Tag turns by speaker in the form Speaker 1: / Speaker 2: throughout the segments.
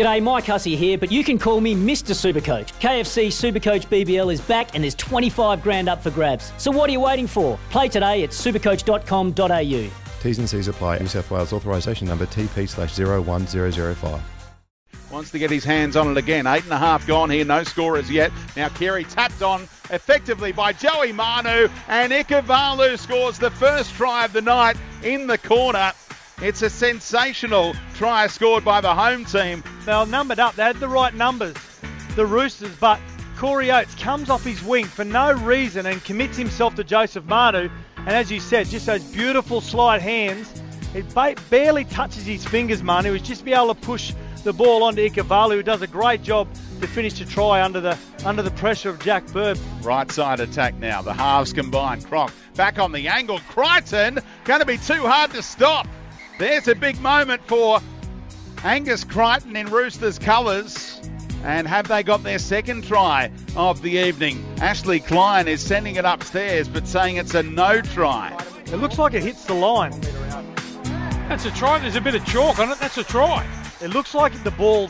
Speaker 1: G'day, Mike Hussey here, but you can call me Mr. Supercoach. KFC Supercoach BBL is back and there's 25 grand up for grabs. So what are you waiting for? Play today at supercoach.com.au.
Speaker 2: T's and C's apply. New South Wales authorisation number TP slash 01005.
Speaker 3: Wants to get his hands on it again. Eight and a half gone here, no scorers yet. Now Keary tapped on effectively by Joey Manu, and Ikuvalu scores the first try of the night in the corner. It's a sensational try scored by the home team.
Speaker 4: They were numbered up. They had the right numbers, the Roosters, but Corey Oates comes off his wing for no reason and commits himself to Joseph Manu. And as you said, just those beautiful slide hands. It ba- barely touches his fingers, Manu. He's just be able to push the ball onto Ikuvalu, who does a great job to finish the try under the under the pressure of Jack Bird.
Speaker 3: Right side attack now. The halves combined. Croc back on the angle. Crichton going to be too hard to stop. There's a big moment for Angus Crichton in Roosters colours. And have they got their second try of the evening? Ashley Klein is sending it upstairs but saying it's a no try.
Speaker 4: It looks like it hits the line.
Speaker 5: That's a try. There's a bit of chalk on it. That's a try.
Speaker 4: It looks like the ball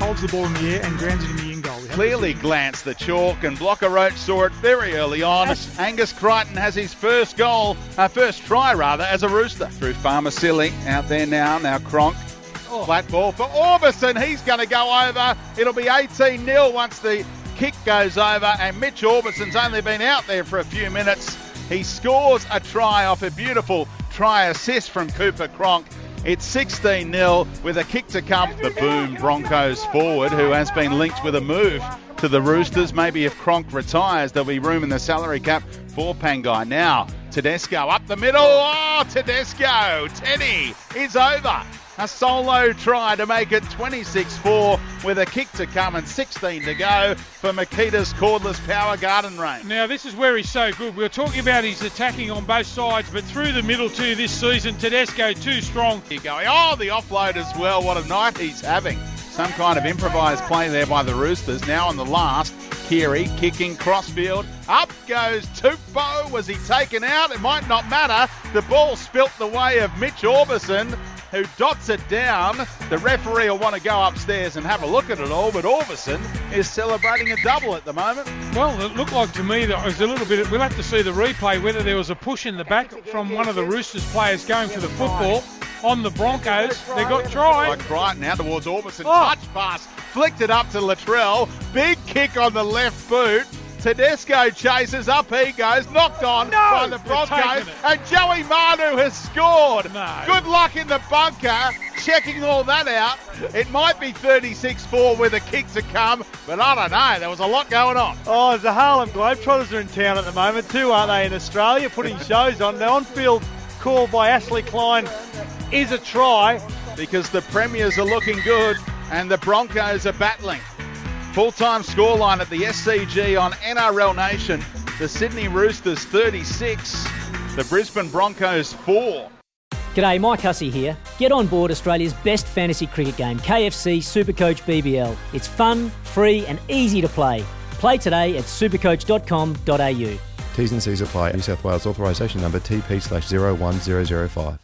Speaker 4: holds the ball in the air and grounds it in the in goal.
Speaker 3: Clearly glanced the chalk, and Blocker Roach saw it very early on.
Speaker 4: That's-
Speaker 3: Angus Crichton has his first goal, uh, first try rather, as a Rooster. Through Farmer Silly, out there now, now Cronk. Flat ball for Aubusson. He's going to go over. It'll be 18 0 once the kick goes over, and Mitch Aubusson's only been out there for a few minutes. He scores a try off a beautiful try assist from Cooper Cronk. It's 16 0 with a kick to come. The Boom Broncos forward, who has been linked with a move to the Roosters. Maybe if Cronk retires, there'll be room in the salary cap for Pangai. Now, Tedesco up the middle. Oh, Tedesco. Teddy is over. A solo try to make it 26 4 with a kick to come and 16 to go for Makita's cordless power garden range.
Speaker 5: Now, this is where he's so good. We were talking about his attacking on both sides, but through the middle too this season, Tedesco too strong.
Speaker 3: You're going, oh, the offload as well. What a night he's having. Some kind of improvised play there by the Roosters. Now on the last, Keary kicking crossfield. Up goes Tupou. Was he taken out? It might not matter. The ball spilt the way of Mitch Aubusson, who dots it down. The referee will want to go upstairs and have a look at it all, but Aubusson is celebrating a double at the moment.
Speaker 5: Well, it looked like to me that it was a little bit. We'll have to see the replay whether there was a push in the back from one of the Roosters players going for the football on the Broncos. They got tried.
Speaker 3: Like right now towards Aubusson.
Speaker 5: Oh.
Speaker 3: Touch pass. Flicked it up to Latrell. Big kick on the left boot. Tedesco chases up. He goes. Knocked on
Speaker 5: No,
Speaker 3: by the Broncos. And Joey Manu has scored.
Speaker 5: No.
Speaker 3: Good luck in the bunker. Checking all that out. It might be 36 4 with a kick to come, but I don't know. There was a lot going on.
Speaker 4: Oh, the Harlem Globetrotters are in town at the moment too, aren't they, in Australia, putting shows on. The on-field call by Ashley Klein is a try.
Speaker 3: because the Premiers are looking good and the Broncos are battling. Full time scoreline at the SCG on NRL Nation. The Sydney Roosters 36, the Brisbane Broncos 4.
Speaker 1: G'day, Mike Hussey here. Get on board Australia's best fantasy cricket game, KFC Supercoach BBL. It's fun, free, and easy to play. Play today at supercoach.com.au.
Speaker 2: T's and C's apply. New South Wales authorisation number TP slash 01005.